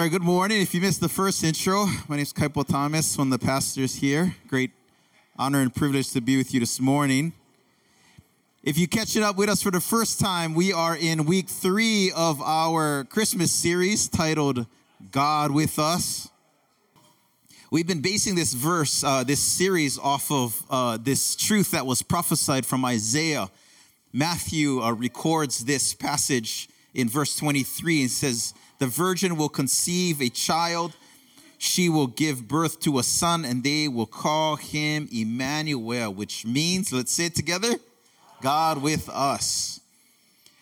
All right, good morning. If you missed the first intro, my name is Kaipo Thomas, one of the pastors here. Great honor and privilege to be with you this morning. If you catch it up with us for the first time, we are in week three of our Christmas series titled God with Us. We've been basing this verse, uh, this series, off of uh, this truth that was prophesied from Isaiah. Matthew uh, records this passage in verse 23 and says, The virgin will conceive a child, she will give birth to a son, and they will call him Emmanuel, which means, let's say it together, God with us.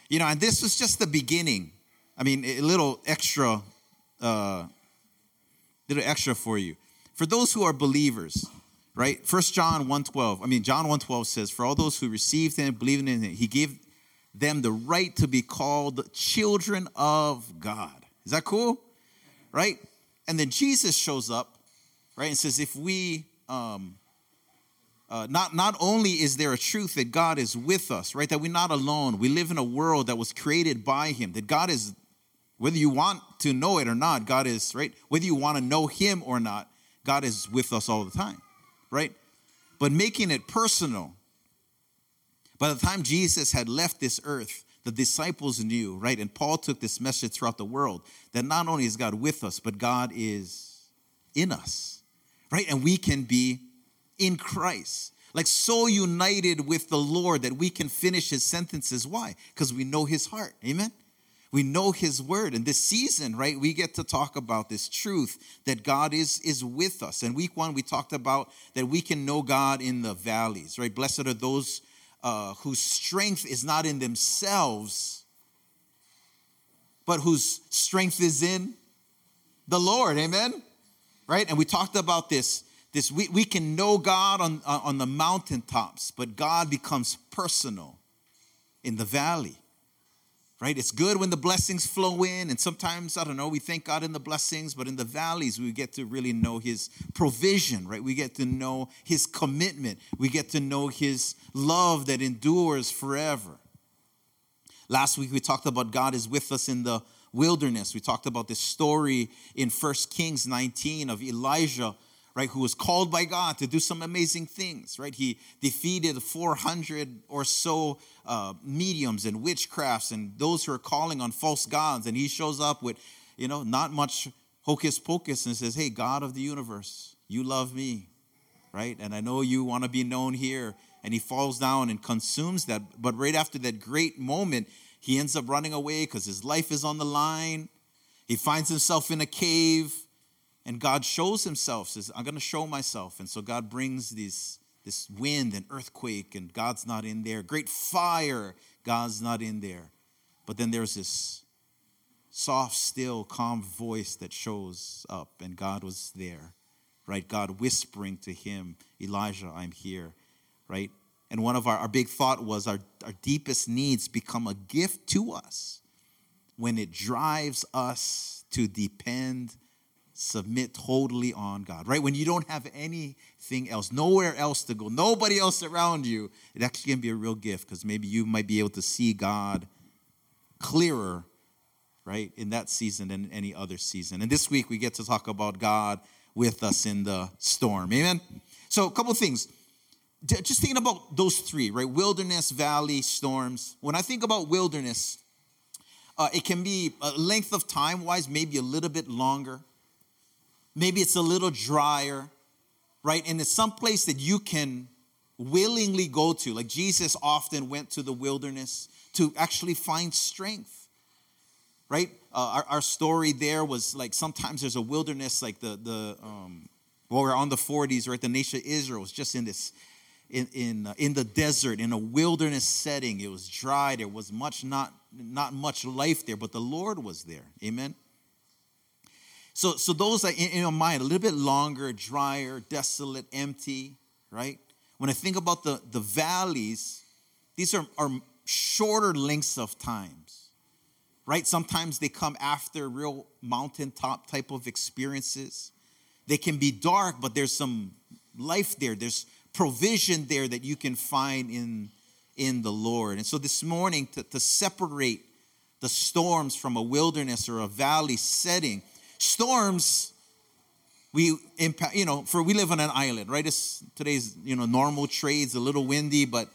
You know, and this was just the beginning. I mean, a little extra, uh, little extra for you. For those who are believers, right? First John 1.12. I mean, John 1.12 says, For all those who received him, believed in him, he gave them the right to be called children of God. Is that cool? Right? And then Jesus shows up, right, and says, if we, um, uh, not, not only is there a truth that God is with us, right, that we're not alone, we live in a world that was created by Him, that God is, whether you want to know it or not, God is, right, whether you want to know Him or not, God is with us all the time, right? But making it personal, by the time Jesus had left this earth, the disciples knew, right? And Paul took this message throughout the world that not only is God with us, but God is in us, right? And we can be in Christ, like so united with the Lord that we can finish his sentences. Why? Because we know his heart. Amen? We know his word. And this season, right, we get to talk about this truth that God is, is with us. And week one, we talked about that we can know God in the valleys, right? Blessed are those uh, whose strength is not in themselves, but whose strength is in the Lord. Amen? Right? And we talked about this. This we, we can know God on, on the mountaintops, but God becomes personal in the valley right? It's good when the blessings flow in, and sometimes, I don't know, we thank God in the blessings, but in the valleys, we get to really know His provision, right? We get to know His commitment, we get to know His love that endures forever. Last week, we talked about God is with us in the wilderness. We talked about this story in First Kings 19 of Elijah right, who was called by God to do some amazing things, right? He defeated 400 or so uh, mediums and witchcrafts and those who are calling on false gods. And he shows up with, you know, not much hocus pocus and says, Hey, God of the universe, you love me, right? And I know you want to be known here. And he falls down and consumes that. But right after that great moment, he ends up running away because his life is on the line. He finds himself in a cave and God shows himself, says, I'm going to show myself. And so God brings these, this wind and earthquake, and God's not in there. Great fire, God's not in there. But then there's this soft, still, calm voice that shows up, and God was there, right? God whispering to him, Elijah, I'm here, right? And one of our, our big thought was our, our deepest needs become a gift to us when it drives us to depend submit totally on God, right? When you don't have anything else, nowhere else to go, nobody else around you, it actually can be a real gift because maybe you might be able to see God clearer, right, in that season than any other season. And this week we get to talk about God with us in the storm. Amen? So, a couple things. Just thinking about those three, right? Wilderness, valley, storms. When I think about wilderness, uh, it can be a length of time wise, maybe a little bit longer Maybe it's a little drier, right? And it's some place that you can willingly go to. Like Jesus often went to the wilderness to actually find strength, right? Uh, our, our story there was like sometimes there's a wilderness, like the, the um, well, we're on the 40s, right? The nation of Israel was just in this, in, in, uh, in the desert, in a wilderness setting. It was dry. There was much, not, not much life there, but the Lord was there. Amen. So, so those are in, in your mind a little bit longer, drier, desolate, empty, right? When I think about the, the valleys, these are, are shorter lengths of times, right? Sometimes they come after real mountaintop type of experiences. They can be dark, but there's some life there. There's provision there that you can find in, in the Lord. And so this morning, to, to separate the storms from a wilderness or a valley setting, Storms, we impact, you know, for we live on an island, right? It's today's, you know, normal trades, a little windy, but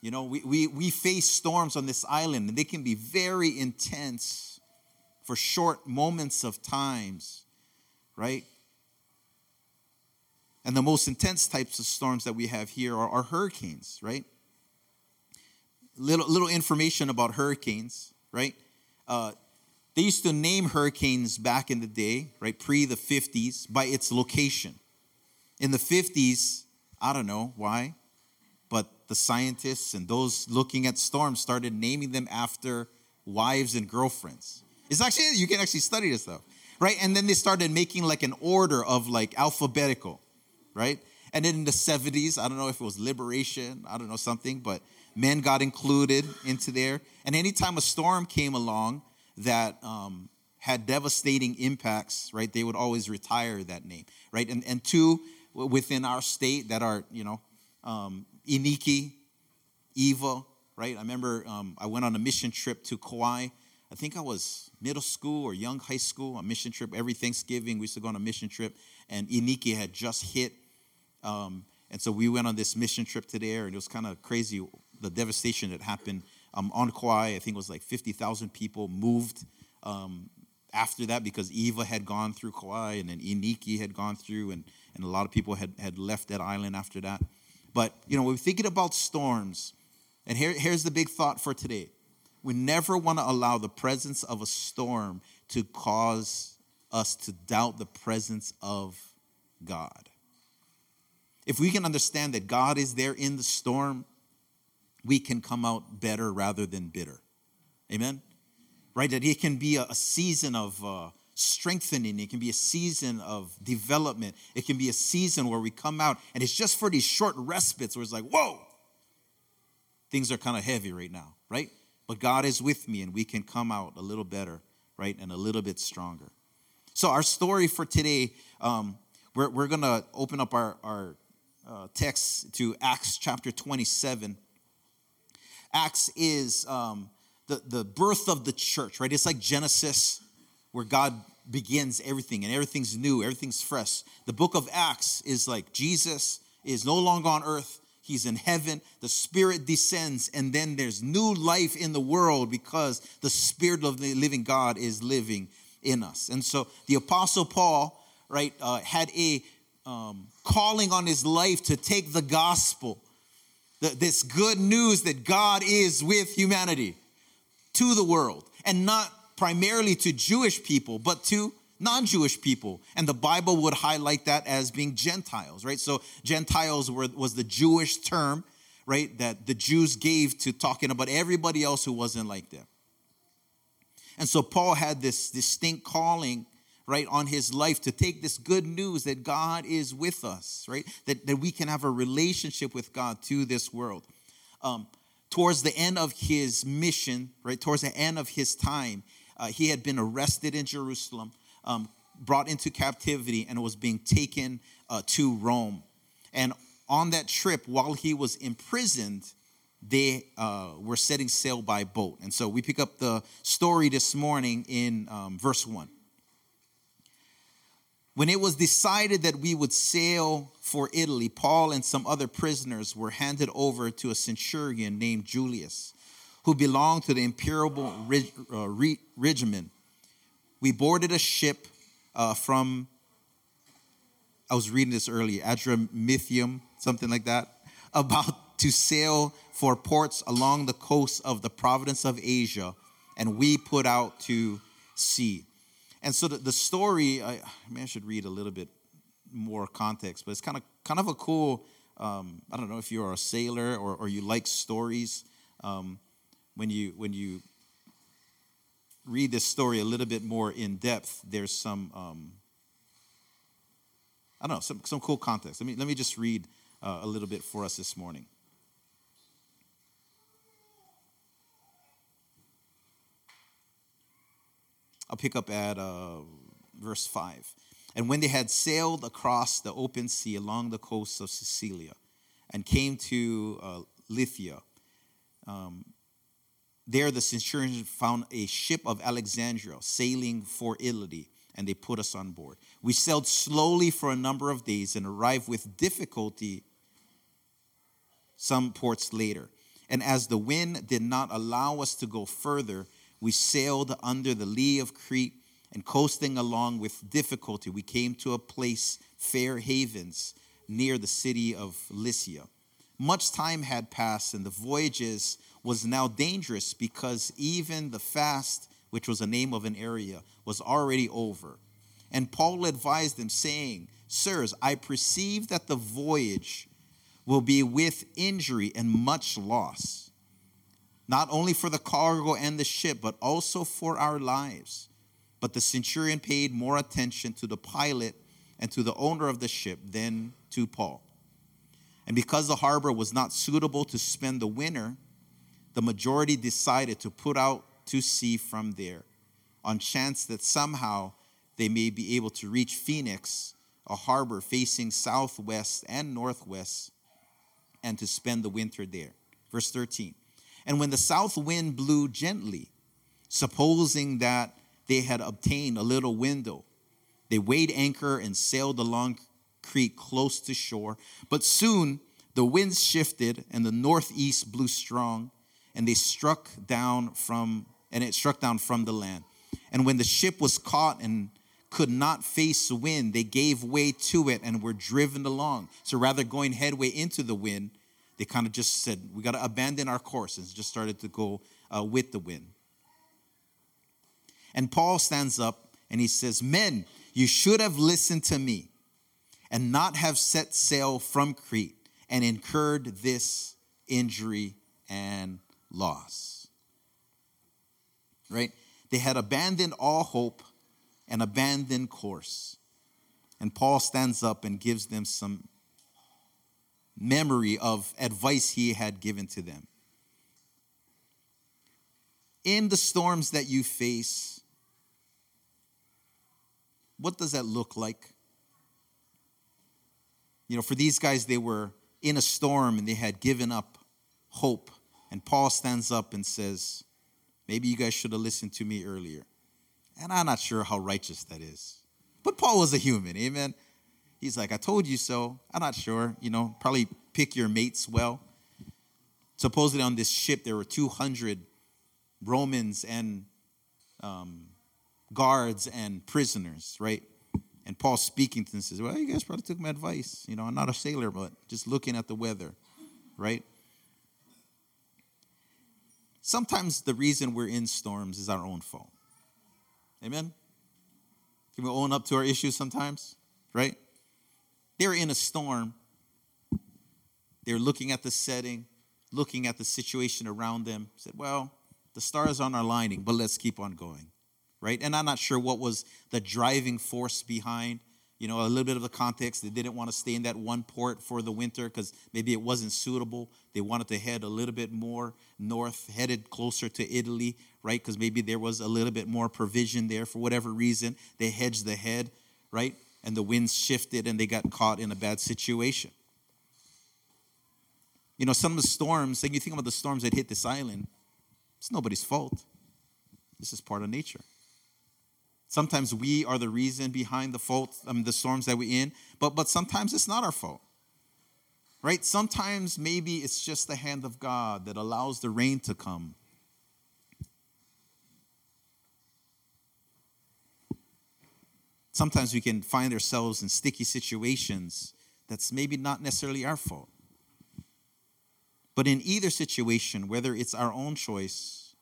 you know, we, we, we face storms on this island and they can be very intense for short moments of times, right? And the most intense types of storms that we have here are, are hurricanes, right? Little, little information about hurricanes, right? Uh, they used to name hurricanes back in the day, right, pre the 50s, by its location. In the 50s, I don't know why, but the scientists and those looking at storms started naming them after wives and girlfriends. It's actually, you can actually study this stuff, right? And then they started making like an order of like alphabetical, right? And then in the 70s, I don't know if it was liberation, I don't know something, but men got included into there. And anytime a storm came along, that um, had devastating impacts, right, they would always retire that name, right? And, and two within our state that are, you know, um, Iniki, Iwa, right? I remember um, I went on a mission trip to Kauai. I think I was middle school or young high school, a mission trip. Every Thanksgiving, we used to go on a mission trip, and Iniki had just hit. Um, and so we went on this mission trip to there, and it was kind of crazy the devastation that happened um, on Kauai, I think it was like 50,000 people moved um, after that because Iwa had gone through Kauai and then Iniki had gone through, and, and a lot of people had, had left that island after that. But, you know, we're thinking about storms, and here, here's the big thought for today. We never want to allow the presence of a storm to cause us to doubt the presence of God. If we can understand that God is there in the storm, we can come out better rather than bitter. Amen? Right? That it can be a, season of uh, strengthening, it can be a season of development, it can be a season where we come out and it's just for these short respites where it's like, whoa, things are kind of heavy right now, right? But God is with me and we can come out a little better, right? And a little bit stronger. So, our story for today, um, we're, we're going to open up our, our uh, text to Acts chapter 27. Acts is um, the, the birth of the church, right? It's like Genesis, where God begins everything and everything's new, everything's fresh. The book of Acts is like Jesus is no longer on earth, he's in heaven. The Spirit descends, and then there's new life in the world because the Spirit of the living God is living in us. And so the Apostle Paul, right, uh, had a um, calling on his life to take the gospel this good news that God is with humanity to the world, and not primarily to Jewish people, but to non Jewish people. And the Bible would highlight that as being Gentiles, right? So, Gentiles were, was the Jewish term, right, that the Jews gave to talking about everybody else who wasn't like them. And so, Paul had this distinct calling right, on his life to take this good news that God is with us, right? That, that we can have a relationship with God to this world. Um, towards the end of his mission, right, towards the end of his time, uh, he had been arrested in Jerusalem, um, brought into captivity, and was being taken uh, to Rome. And on that trip, while he was imprisoned, they uh, were setting sail by boat. And so we pick up the story this morning in um, verse 1. When it was decided that we would sail for Italy, Paul and some other prisoners were handed over to a centurion named Julius, who belonged to the imperial uh, regiment. We boarded a ship uh, from, I was reading this earlier, Adramyttium, something like that, about to sail for ports along the coast of the province of Asia, and we put out to sea. And so the, the story, I, I, I should read a little bit more context, but it's kind of kind of a cool. Um, I don't know if you're a sailor or, or you like stories. Um, when you when you read this story a little bit more in depth, there's some um, I don't know some some cool context. Let me let me just read uh, a little bit for us this morning. I'll pick up at uh, verse 5. And when they had sailed across the open sea along the coast of Cilicia and came to uh, Lycia, um, there the centurion found a ship of Alexandria sailing for Italy. and they put us on board. We sailed slowly for a number of days and arrived with difficulty some ports later. And as the wind did not allow us to go further, we sailed under the lee of Crete and coasting along with difficulty, we came to a place, Fair Havens, near the city of Lycia. Much time had passed, and the voyages was now dangerous because even the fast, which was a name of an area, was already over. And Paul advised them, saying, Sirs, I perceive that the voyage will be with injury and much loss, not only for the cargo and the ship, but also for our lives. But the centurion paid more attention to the pilot and to the owner of the ship than to Paul. And because the harbor was not suitable to spend the winter, the majority decided to put out to sea from there on chance that somehow they may be able to reach Phoenix, a harbor facing southwest and northwest, and to spend the winter there. Verse 13. And when the south wind blew gently, supposing that they had obtained a little window. They weighed anchor and sailed along Crete close to shore. But soon the winds shifted and the northeast blew strong, and they struck down from and it struck down from the land. And when the ship was caught and could not face the wind, they gave way to it and were driven along. So rather going headway into the wind, they kind of just said, "We got to abandon our course," and just started to go uh, with the wind. And Paul stands up and he says, Men, you should have listened to me and not have set sail from Crete and incurred this injury and loss. Right? They had abandoned all hope and abandoned course. And Paul stands up and gives them some memory of advice he had given to them. In the storms that you face, what does that look like? You know, for these guys, they were in a storm and they had given up hope. And Paul stands up and says, Maybe you guys should have listened to me earlier. And I'm not sure how righteous that is. But Paul was a human, amen? He's like, I told you so. I'm not sure. You know, probably pick your mates well. Supposedly on this ship, there were 200 Romans and um, guards and prisoners, right? And Paul speaking to them says, Well, you guys probably took my advice. You know, I'm not a sailor, but just looking at the weather, right? Sometimes the reason we're in storms is our own fault. Amen? Can we own up to our issues sometimes? Right? They're in a storm. They're looking at the setting, looking at the situation around them. Said, Well, the stars aren't aligning, but let's keep on going right? And I'm not sure what was the driving force behind, you know, a little bit of the context. They didn't want to stay in that one port for the winter because maybe it wasn't suitable. They wanted to head a little bit more north, headed closer to Italy, right? Because maybe there was a little bit more provision there for whatever reason. They hedged the head, right? And the winds shifted and they got caught in a bad situation. You know, some of the storms, and you think about the storms that hit this island, it's nobody's fault. This is part of nature. Sometimes we are the reason behind the fault, mean, the storms that we're in, but, but sometimes it's not our fault. Right? Sometimes maybe it's just the hand of God that allows the rain to come. Sometimes we can find ourselves in sticky situations that's maybe not necessarily our fault. But in either situation, whether it's our own choice,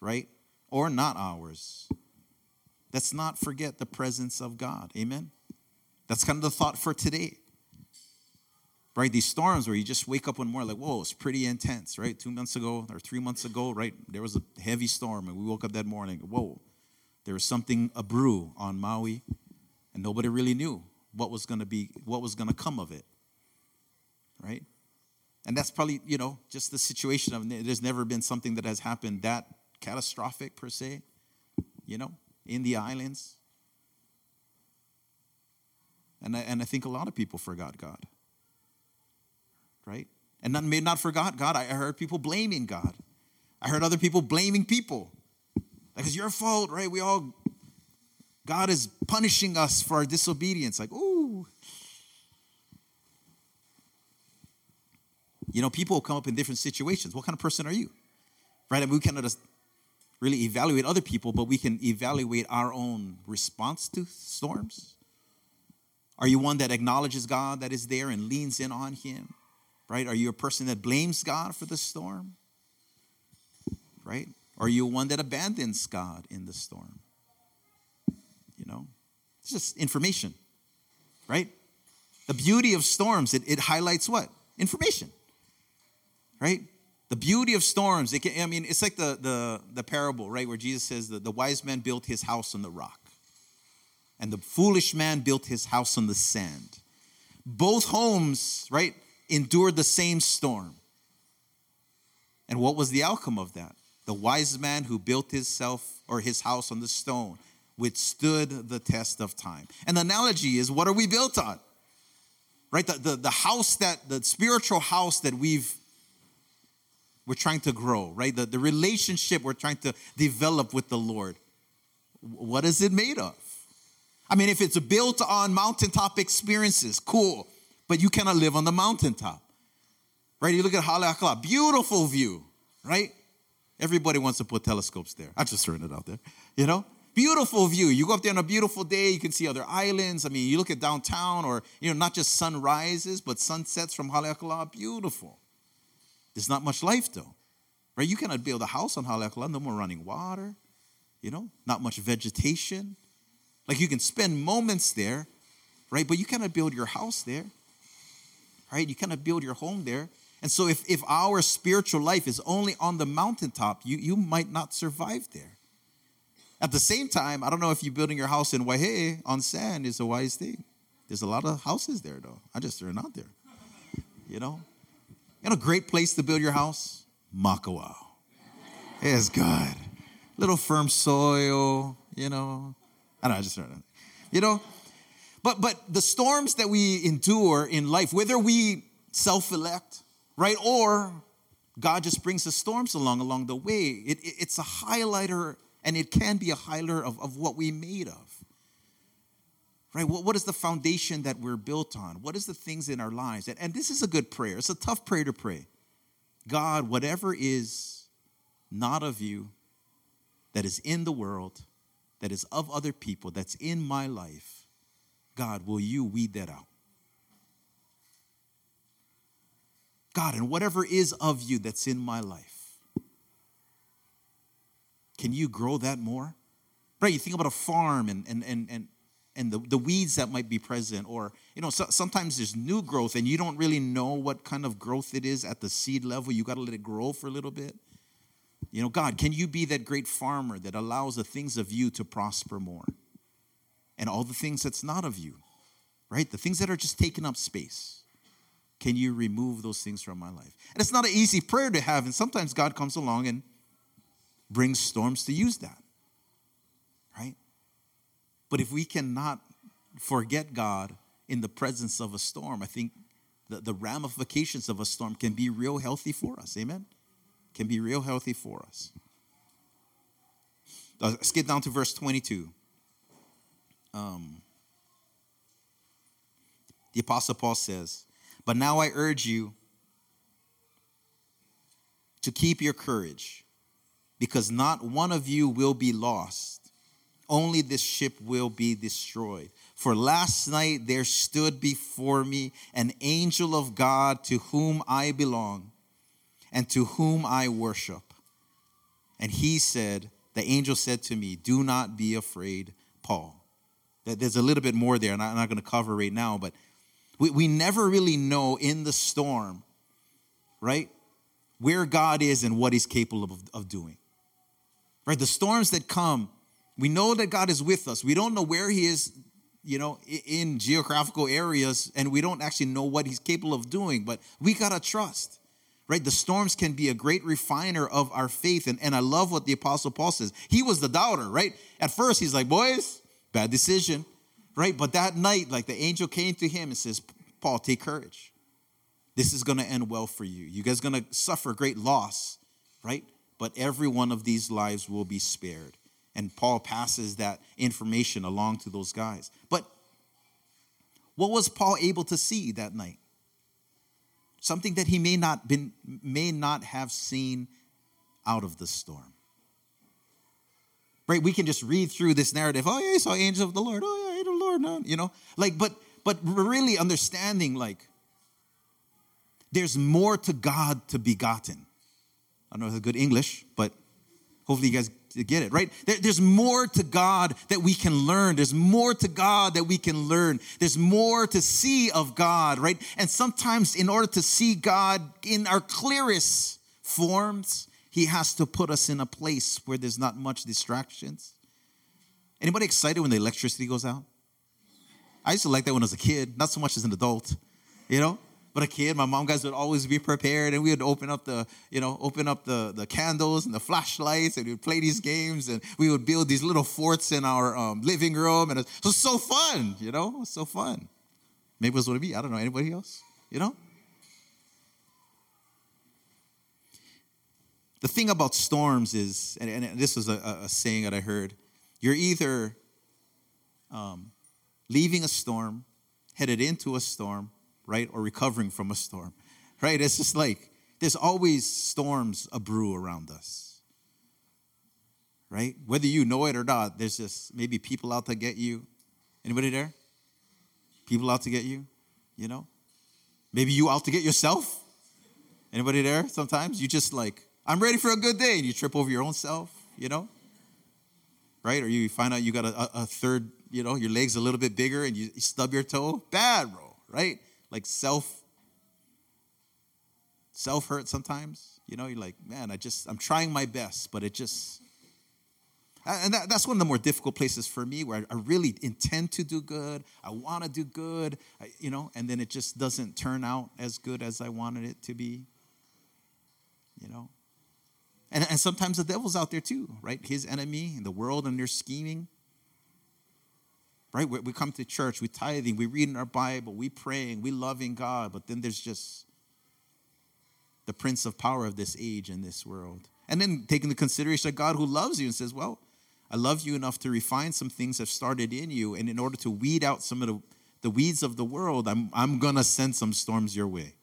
right, or not ours, Let's not forget the presence of God. Amen. That's kind of the thought for today. Right? These storms where you just wake up one morning like, whoa, it's pretty intense, right? Two months ago or three months ago, right? There was a heavy storm and we woke up that morning. Whoa, there was something a brew on Maui, and nobody really knew what was gonna be, what was gonna come of it. Right? And that's probably, you know, just the situation of there's never been something that has happened that catastrophic per se, you know in the islands. And I, and I think a lot of people forgot God. Right? And not, may not forgot God. I heard people blaming God. I heard other people blaming people. Like, it's your fault, right? We all, God is punishing us for our disobedience. Like, ooh. You know, people come up in different situations. What kind of person are you? Right? I mean, we cannot just really evaluate other people, but we can evaluate our own response to storms. Are you one that acknowledges God that is there and leans in on Him? Right? Are you a person that blames God for the storm? Right? Are you one that abandons God in the storm? You know, it's just information, right? The beauty of storms, it, it highlights what? Information, right? The beauty of storms, it can, I mean, it's like the, the, the parable, right, where Jesus says that the wise man built his house on the rock, and the foolish man built his house on the sand. Both homes, right, endured the same storm. And what was the outcome of that? The wise man who built himself or his house on the stone withstood the test of time. And the analogy is what are we built on? Right? The, the, the house that, the spiritual house that we've, we're trying to grow, right? The, the relationship we're trying to develop with the Lord. What is it made of? I mean, if it's built on mountaintop experiences, cool, but you cannot live on the mountaintop, right? You look at Haleakala, beautiful view, right? Everybody wants to put telescopes there. I'm just throwing it out there, you know? Beautiful view. You go up there on a beautiful day, you can see other islands. I mean, you look at downtown or, you know, not just sunrises, but sunsets from Haleakala, beautiful. There's not much life though, right? You cannot build a house on Haleakala, no more running water, you know, not much vegetation. Like you can spend moments there, right? But you cannot build your house there, right? You cannot build your home there. And so if, if our spiritual life is only on the mountaintop, you, you might not survive there. At the same time, I don't know if you're building your house in Waihee on sand is a wise thing. There's a lot of houses there, though. I just threw out there. You know? You know, a great place to build your house? Makawao. It's good. Little firm soil, you know. I don't know, I just threw. You know? But but the storms that we endure in life, whether we self-elect, right, or God just brings the storms along along the way, it, it, it's a highlighter and it can be a highlighter of, of what we made of. Right? What, what is the foundation that we're built on? What is the things in our lives? And, and this is a good prayer. It's a tough prayer to pray. God, whatever is not of you, that is in the world, that is of other people, that's in my life, God, will you weed that out? God, and whatever is of you that's in my life, can you grow that more? Right? You think about a farm and and and and and the, the weeds that might be present or you know so, sometimes there's new growth and you don't really know what kind of growth it is at the seed level. You got to let it grow for a little bit. You know god can you be that great farmer that allows the things of you to prosper more? And all the things that's not of you right? The things that are just taking up space can you remove those things from my life and it's not an easy prayer to have and sometimes god comes along and brings storms to use that. Right? But if we cannot forget God in the presence of a storm, I think the, the ramifications of a storm can be real healthy for us. Amen? Can be real healthy for us. Uh, let's get down to verse 22. Um, the Apostle Paul says, But now I urge you to keep your courage because not one of you will be lost. Only this ship will be destroyed. For last night there stood before me an angel of God to whom I belong and to whom I worship. And he said, The angel said to me, Do not be afraid, Paul. That there's a little bit more there, and I'm not going to cover right now, but we, we never really know in the storm, right, where God is and what he's capable of, of doing right? The storms that come, we know that God is with us. We don't know where He is, you know, in geographical areas, and we don't actually know what He's capable of doing, but we got to trust, right? The storms can be a great refiner of our faith. And, and I love what the Apostle Paul says. He was the doubter, right? At first, he's like, boys, bad decision, right? But that night, like the angel came to him and says, Paul, take courage. This is going to end well for you. You guys are going to suffer great loss, right? but every one of these lives will be spared. And Paul passes that information along to those guys. But what was Paul able to see that night? Something that he may not been may not have seen out of the storm. Right? We can just read through this narrative. Oh yeah, he saw angels of the Lord. Oh yeah, the Lord. No, you know, like, but but really understanding like there's more to God to be gotten. I don't know if it's good English, but hopefully you guys get it, right? there's more to God that we can learn. There's more to God that we can learn. There's more to see of God, right? And sometimes, in order to see God in our clearest forms, He has to put us in a place where there's not much distractions. Anybody excited when the electricity goes out? I used to like that when I was a kid, not so much as an adult, you know? but a kid, my mom guys would always be prepared, and we would open up the, you know, open up the, the candles and the flashlights, and we would play these games, and we would build these little forts in our um, living room, and it was so fun, you know, it was so fun. Maybe it was what it be. I don't know. Anybody else? You know? The thing about storms is, and, and this was a, a, saying that I heard, you're either um, leaving a storm, headed into a storm, right? Or recovering from a storm, right? It's just like there's always storms a brew around us, right? Whether you know it or not, there's just maybe people out to get you. Anybody there? People out to get you, you know? Maybe you out to get yourself. Anybody there? Sometimes you just like, I'm ready for a good day, and you trip over your own self, you know? Right? Or you find out you got a, a third, you know, your leg's a little bit bigger and you stub your toe. Bad, bro, right? like self self hurt sometimes. You know, you're like, man, I just I'm trying my best, but it just and that, that's one of the more difficult places for me where I, I really intend to do good. I want to do good, I, you know, and then it just doesn't turn out as good as I wanted it to be. You know, and, and sometimes the devil's out there too, right? His enemy, the world, and their scheming right? We, come to church, we tithing, we reading our Bible, we praying, we loving God, but then there's just the prince of power of this age and this world. And then taking the consideration of God who loves you and says, well, I love you enough to refine some things that have started in you. And in order to weed out some of the, the weeds of the world, I'm, I'm going to send some storms your way.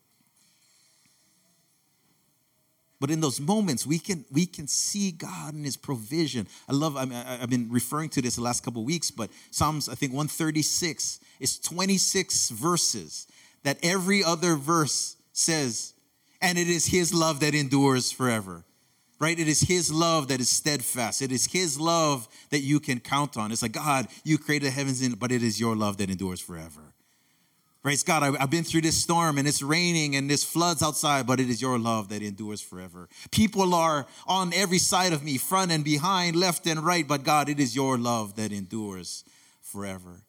But in those moments, we can we can see God and His provision. I love. I have been referring to this the last couple weeks, but Psalms I think 136 is 26 verses that every other verse says, and it is His love that endures forever. Right? It is His love that is steadfast. It is His love that you can count on. It's like God, you created the heavens, but it is Your love that endures forever. Praise God, I, have been through this storm and it's raining and there's floods outside, but it is your love that endures forever. People are on every side of me, front and behind, left and right, but God, it is your love that endures forever.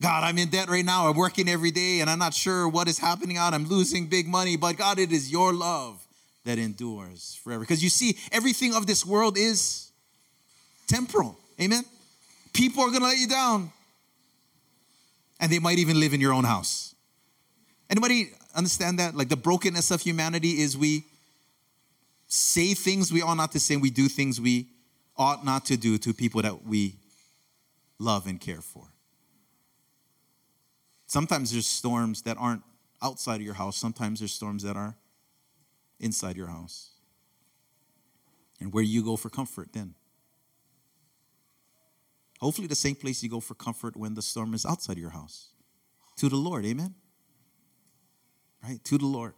God, I'm in debt right now. I'm working every day and I'm not sure what is happening out. I'm losing big money, but God, it is your love that endures forever. Because you see, everything of this world is temporal. Amen? People are going to let you down. And they might even live in your own house. Anybody understand that? Like the brokenness of humanity is we say things we ought not to say, and we do things we ought not to do to people that we love and care for. Sometimes there's storms that aren't outside of your house, sometimes there's storms that are inside your house. And where do you go for comfort then? Hopefully, the same place you go for comfort when the storm is outside your house. To the Lord, amen? Right? To the Lord.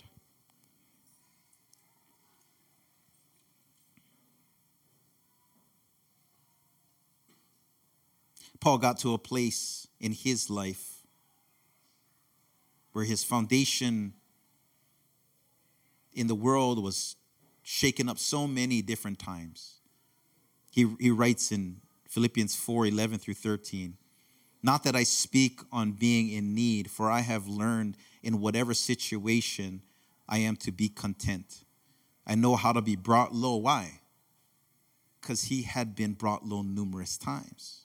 Paul got to a place in his life where his foundation in the world was shaken up so many different times. He, he writes in Philippians 4 11 through 13, Not that I speak on being in need, for I have learned in whatever situation I am to be content. I know how to be brought low. Why? Because he had been brought low numerous times.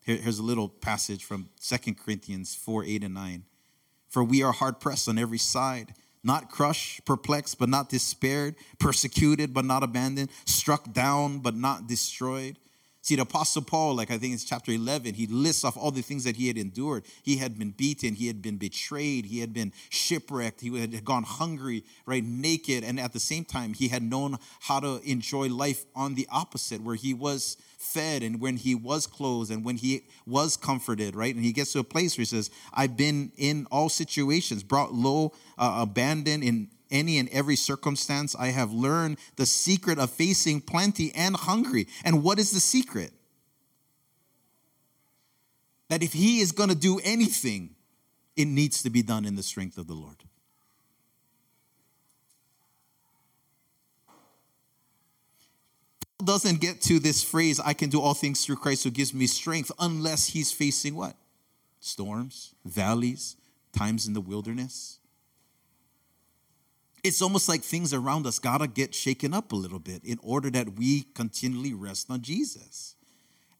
Here, here's a little passage from 2 Corinthians 4 8 and 9. For we are hard pressed on every side not crushed, perplexed, but not despaired, persecuted, but not abandoned, struck down, but not destroyed. See, the Apostle Paul, like I think it's chapter 11, he lists off all the things that he had endured. He had been beaten, he had been betrayed, he had been shipwrecked, he had gone hungry, right, naked. And at the same time, he had known how to enjoy life on the opposite, where he was fed and when he was clothed and when he was comforted, right? And he gets to a place where he says, I've been in all situations, brought low, uh, abandoned in any and every circumstance. I have learned the secret of facing plenty and hungry. And what is the secret? That if he is going to do anything, it needs to be done in the strength of the Lord. doesn't get to this phrase, I can do all things through Christ who gives me strength, unless he's facing what? Storms, valleys, times in the wilderness it's almost like things around us gotta get shaken up a little bit in order that we continually rest on Jesus.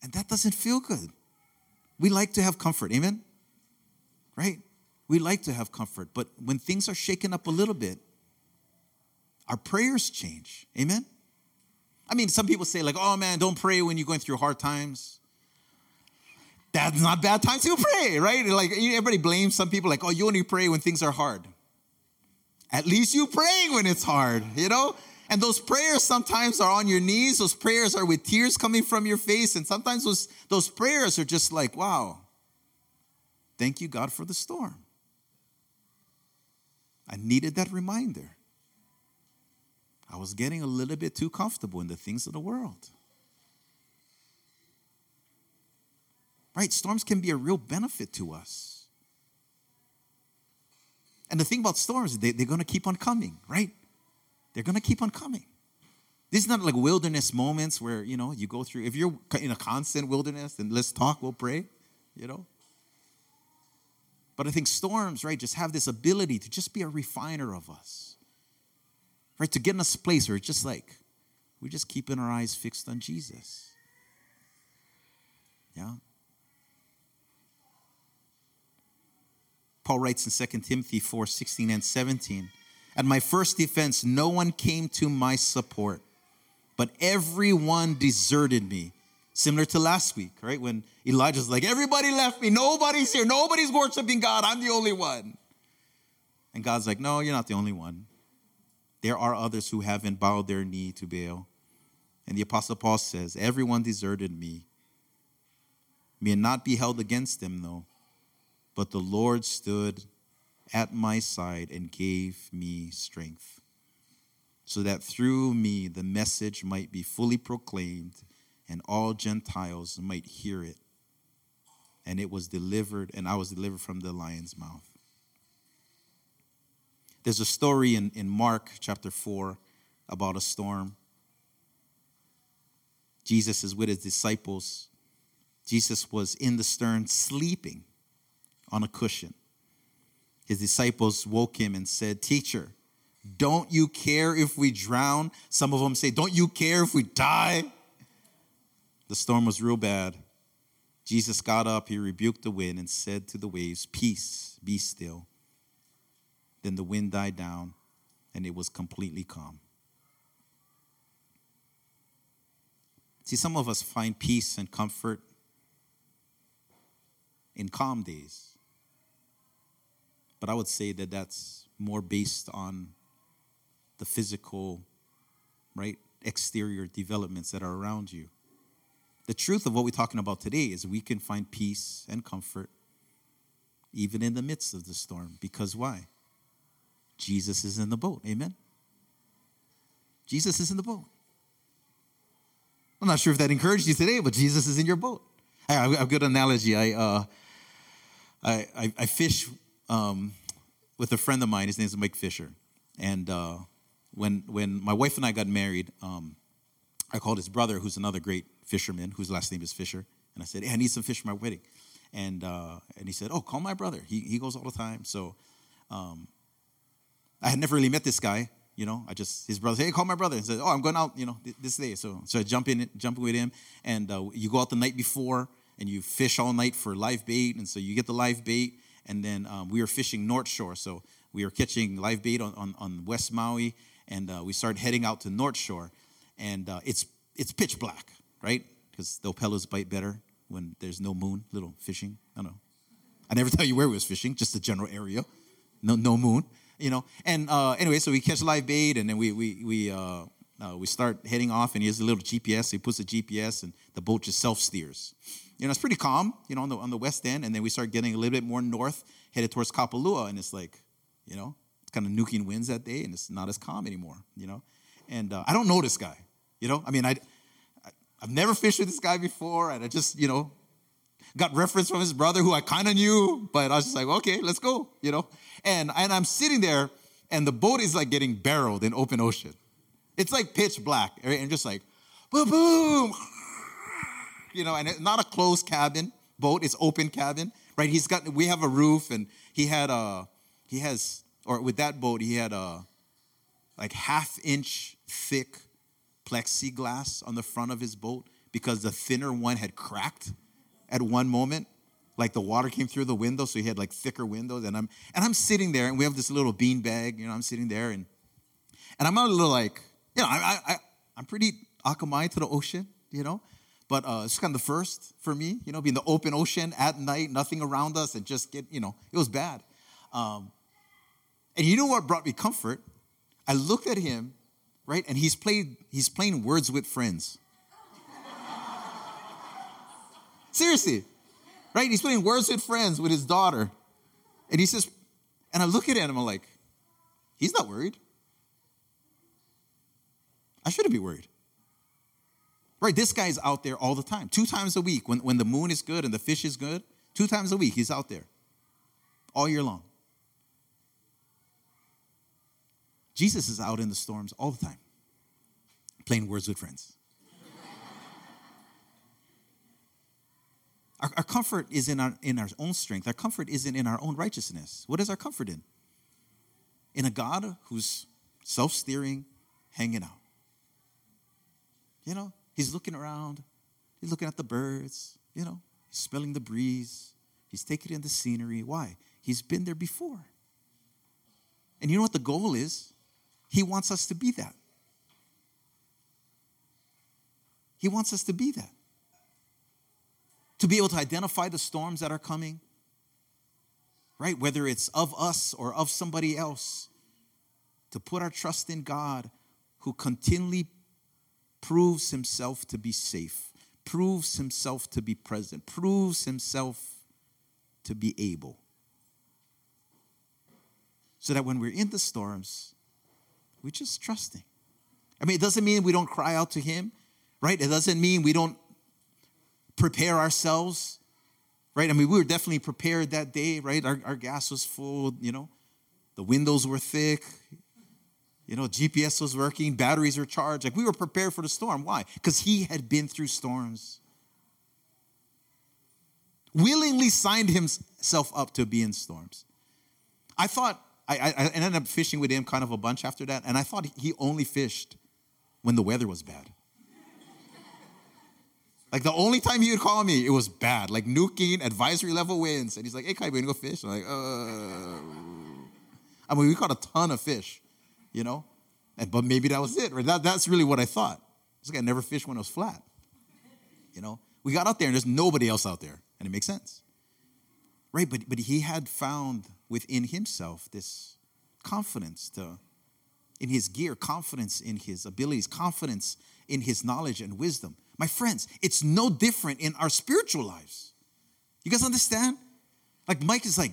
And that doesn't feel good. We like to have comfort, amen? Right? We like to have comfort, but when things are shaken up a little bit, our prayers change, amen? I mean, some people say, like, oh man, don't pray when you're going through hard times. That's not bad times to pray, right? Like, everybody blames some people, like, oh, you only pray when things are hard. At least you praying when it's hard, you know? And those prayers sometimes are on your knees. Those prayers are with tears coming from your face. And sometimes those, those prayers are just like, wow, thank you, God, for the storm. I needed that reminder. I was getting a little bit too comfortable in the things of the world. Right? Storms can be a real benefit to us. And the thing about storms, they, they're going to keep on coming, right? They're going to keep on coming. This is not like wilderness moments where, you know, you go through, if you're in a constant wilderness, then let's talk, we'll pray, you know? But I think storms, right, just have this ability to just be a refiner of us, right? To get in a place where it's just like, we're just keeping our eyes fixed on Jesus. Yeah? Paul writes in 2 Timothy 4 16 and 17. At my first defense, no one came to my support, but everyone deserted me. Similar to last week, right? When Elijah's like, everybody left me, nobody's here, nobody's worshiping God, I'm the only one. And God's like, no, you're not the only one. There are others who haven't bowed their knee to Baal. And the Apostle Paul says, Everyone deserted me. May it not be held against them, though. But the Lord stood at my side and gave me strength, so that through me the message might be fully proclaimed and all Gentiles might hear it. And it was delivered, and I was delivered from the lion's mouth. There's a story in, in Mark chapter 4 about a storm. Jesus is with his disciples. Jesus was in the stern sleeping on a cushion. His disciples woke him and said, Teacher, don't you care if we drown? Some of them say, Don't you care if we die? The storm was real bad. Jesus got up, he rebuked the wind, and said to the waves, Peace, be still. Then the wind died down, and it was completely calm. See, some of us find peace and comfort in calm days. But I would say that that's more based on the physical, right, exterior developments that are around you. The truth of what we're talking about today is we can find peace and comfort even in the midst of the storm. Because why? Jesus is in the boat. Amen? Jesus is in the boat. I'm not sure if that encouraged you today, but Jesus is in your boat. I have a good analogy. I, uh, I, I, I fish um, with a friend of mine. His name is Mike Fisher. And uh, when, when my wife and I got married, um, I called his brother, who's another great fisherman, whose last name is Fisher. And I said, hey, I need some fish for my wedding. And, uh, and he said, oh, call my brother. He, he goes all the time. So um, I had never really met this guy. You know, I just his brother. Said, Hey, call my brother and said, "Oh, I'm going out. You know, this day." So, so I jump in, jump with him, and uh, you go out the night before, and you fish all night for live bait, and so you get the live bait, and then um, we were fishing North Shore. So we were catching live bait on, on, on West Maui, and uh, we started heading out to North Shore, and uh, it's it's pitch black, right? Because the opelus bite better when there's no moon. Little fishing, I don't know. I never tell you where we was fishing, just the general area. No no moon, you know. And uh, anyway, so we catch live bait, and then we we we. Uh, uh, we start heading off, and he has a little GPS. He puts the GPS, and the boat just self steers. You know, it's pretty calm, you know, on the, on the west end. And then we start getting a little bit more north, headed towards Kapalua, and it's like, you know, it's kind of nuking winds that day, and it's not as calm anymore, you know. And uh, I don't know this guy, you know. I mean, I, I have never fished with this guy before, and I just, you know, got reference from his brother who I kind of knew, but I was just like, okay, let's go, you know. And and I'm sitting there, and the boat is like getting barreled in open ocean. It's like pitch black, right? and just like boom, boom, you know, and it's not a closed cabin boat; it's open cabin, right? He's got we have a roof, and he had a he has or with that boat he had a like half inch thick plexiglass on the front of his boat because the thinner one had cracked at one moment like the water came through the window so he had like thicker windows and i'm and i'm sitting there and we have this little bean bag you know i'm sitting there and and i'm a little like you know i i, I am pretty akamai to the ocean you know but uh, it's kind of the first for me you know being the open ocean at night nothing around us and just get you know it was bad um, and you know what brought me comfort i looked at him right and he's played he's playing words with friends seriously right? He's playing words with friends with his daughter. And he says, and I look at him, I'm like, he's not worried. I shouldn't be worried. Right? This guy's out there all the time, two times a week. When, when the moon is good and the fish is good, two times a week, he's out there all year long. Jesus is out in the storms all the time, playing words with friends. Our, our comfort is in our, in our own strength. Our comfort isn't in our own righteousness. What is our comfort in? In a God who's self steering, hanging out. You know, he's looking around, he's looking at the birds, you know, he's smelling the breeze, he's taking in the scenery. Why? He's been there before. And you know what the goal is? He wants us to be that. He wants us to be that to be able to identify the storms that are coming, right? Whether it's of us or of somebody else, to put our trust in God who continually proves himself to be safe, proves himself to be present, proves himself to be able. So that when we're in the storms, we're just trusting. I mean, it doesn't mean we don't cry out to him, right? It doesn't mean we don't prepare ourselves, right? I mean, we were definitely prepared that day, right? Our, our gas was full, you know, the windows were thick, you know, GPS was working, batteries were charged. Like we were prepared for the storm. Why? Because he had been through storms. Willingly signed himself up to be in storms. I thought, I, I ended up fishing with him kind of a bunch after that, and I thought he only fished when the weather was bad. Like the only time he would call me, it was bad. Like nuking, advisory level winds. And he's like, hey, Kai, we gonna go fish? I'm like, uh. I mean, we caught a ton of fish, you know? And, but maybe that was it. Right? That, that's really what I thought. This guy never fished when it was flat. You know? We got out there and there's nobody else out there. And it makes sense. Right? But, but he had found within himself this confidence to, in his gear, confidence in his abilities, confidence in his knowledge and wisdom. My friends, it's no different in our spiritual lives. You guys understand? Like Mike is like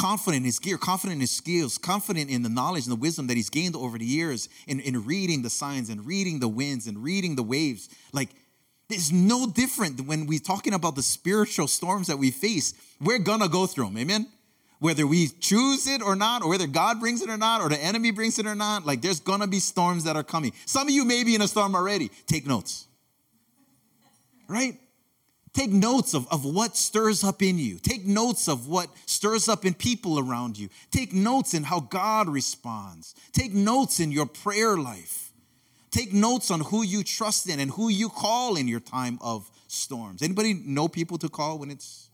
confident in his gear, confident in his skills, confident in the knowledge and the wisdom that he's gained over the years in, in reading the signs and reading the winds and reading the waves. Like, it's no different when we're talking about the spiritual storms that we face. We're gonna go through them, amen? Whether we choose it or not, or whether God brings it or not, or the enemy brings it or not, like there's gonna be storms that are coming. Some of you may be in a storm already. Take notes right? Take notes of, of what stirs up in you. Take notes of what stirs up in people around you. Take notes in how God responds. Take notes in your prayer life. Take notes on who you trust in and who you call in your time of storms. Anybody know people to call when it's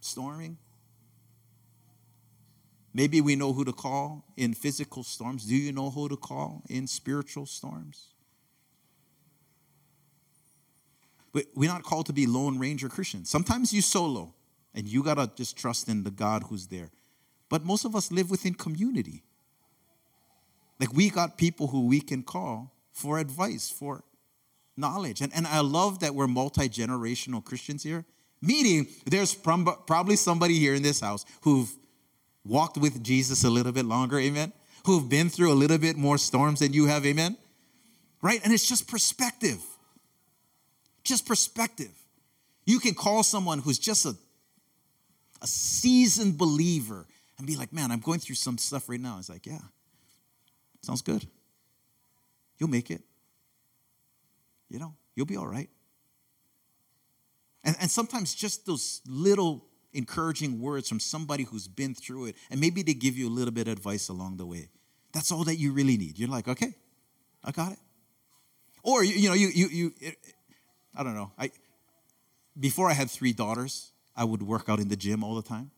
storming? Maybe we know who to call in physical storms. Do you know who to call in spiritual storms? But we're not called to be lone ranger Christians. Sometimes you solo and you got to just trust in the God who's there. But most of us live within community. Like we got people who we can call for advice, for knowledge. And, and I love that we're multi generational Christians here. Meaning, there's probably somebody here in this house who've walked with Jesus a little bit longer, amen? Who've been through a little bit more storms than you have, amen? Right? And it's just perspective. Just perspective. You can call someone who's just a, a seasoned believer and be like, man, I'm going through some stuff right now. It's like, yeah, sounds good. You'll make it. You know, you'll be all right. And, and sometimes just those little encouraging words from somebody who's been through it, and maybe they give you a little bit of advice along the way. That's all that you really need. You're like, okay, I got it. Or you, you know, you you you. I don't know. I before I had three daughters, I would work out in the gym all the time.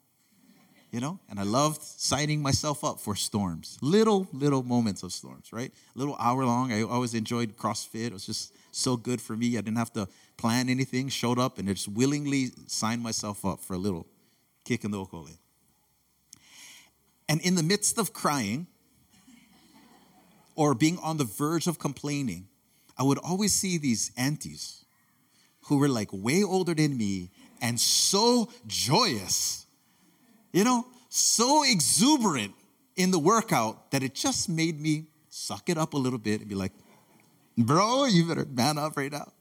You know, and I loved signing myself up for storms, little little moments of storms, right? A little hour long. I always enjoyed CrossFit. It was just so good for me. I didn't have to plan anything, showed up, and just willingly signed myself up for a little kick in the okole. And in the midst of crying or being on the verge of complaining, I would always see these aunties who were like way older than me and so joyous, you know, so exuberant in the workout that it just made me suck it up a little bit and be like, bro, you better man up right now.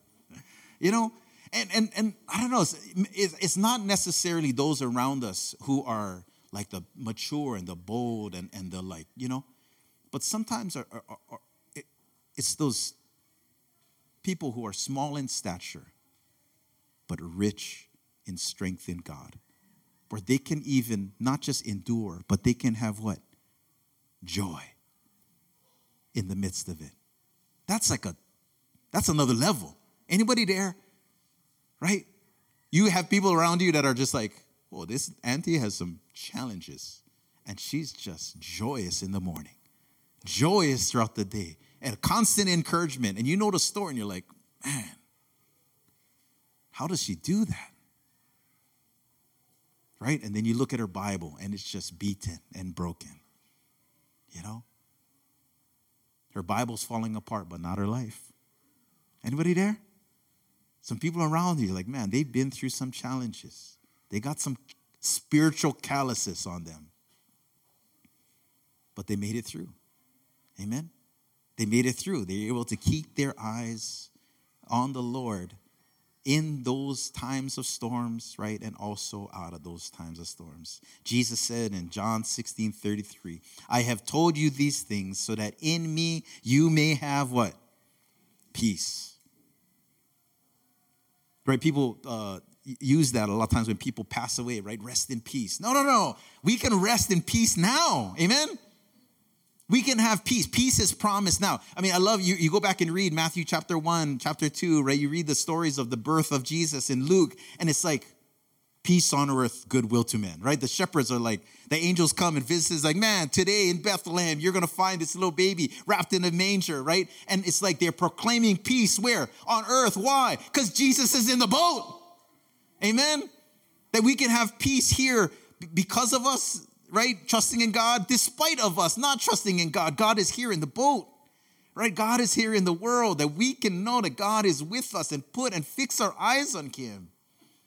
You know, and and and I don't know. It's, it's not necessarily those around us who are like the mature and the bold and and the like, you know, but sometimes are, are, are, it's those people who are small in stature, but rich in strength in God, where they can even not just endure, but they can have what joy in the midst of it. That's like a, that's another level. Anybody there? Right? You have people around you that are just like, well, this auntie has some challenges. And she's just joyous in the morning, joyous throughout the day, and constant encouragement. And you know the story, and you're like, man, how does she do that? Right? And then you look at her Bible, and it's just beaten and broken. You know? Her Bible's falling apart, but not her life. Anybody there? Some people around you, like, man, they've been through some challenges. They got some spiritual calluses on them. But they made it through. Amen? They made it through. They were able to keep their eyes on the Lord in those times of storms, right? And also out of those times of storms. Jesus said in John 16 33, I have told you these things so that in me you may have what? Peace. Right? People uh, use that a lot of times when people pass away, right? Rest in peace. No, no, no. We can rest in peace now. Amen? We can have peace. Peace is promised now. I mean, I love you. You go back and read Matthew chapter 1, chapter 2, right? You read the stories of the birth of Jesus in Luke, and it's like, peace on earth, goodwill to men, right? The shepherds are like, the angels come and visit, it's like, man, today in Bethlehem, you're gonna find this little baby wrapped in a manger, right? And it's like they're proclaiming peace where? On earth. Why? Because Jesus is in the boat. Amen? That we can have peace here because of us right? Trusting in God despite of us not trusting in God. God is here in the boat, right? God is here in the world that we can know that God is with us and put and fix our eyes on Him.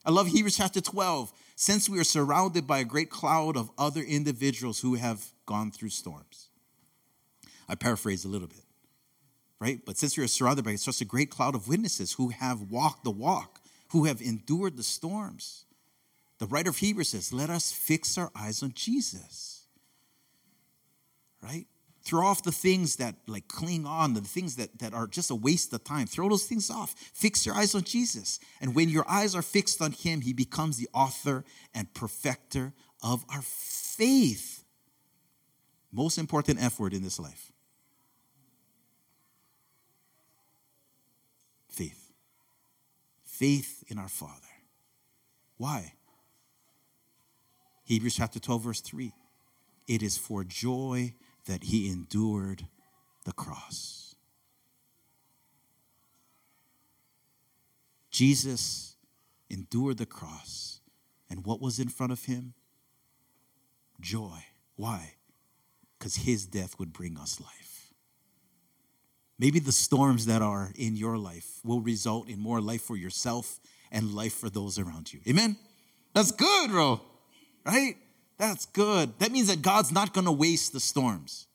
I love Hebrews chapter 12. Since we are surrounded by a great cloud of other individuals who have gone through storms. I paraphrase a little bit, right? But since we are surrounded by such a great cloud of witnesses who have walked the walk, who have endured the storms, the writer of Hebrews says, let us fix our eyes on Jesus. Right? Throw off the things that like cling on, the things that, that are just a waste of time. Throw those things off. Fix your eyes on Jesus. And when your eyes are fixed on Him, He becomes the author and perfecter of our faith. Most important F word in this life faith. Faith in our Father. Why? Hebrews chapter 12, verse 3. it is for joy that he endured the cross. Jesus endured the cross. And what was in front of him? Joy. Why? Because his death would bring us life. Maybe the storms that are in your life will result in more life for yourself and life for those around you. Amen? That's good, bro. Right? That's good. That means that God's not going to waste the storms.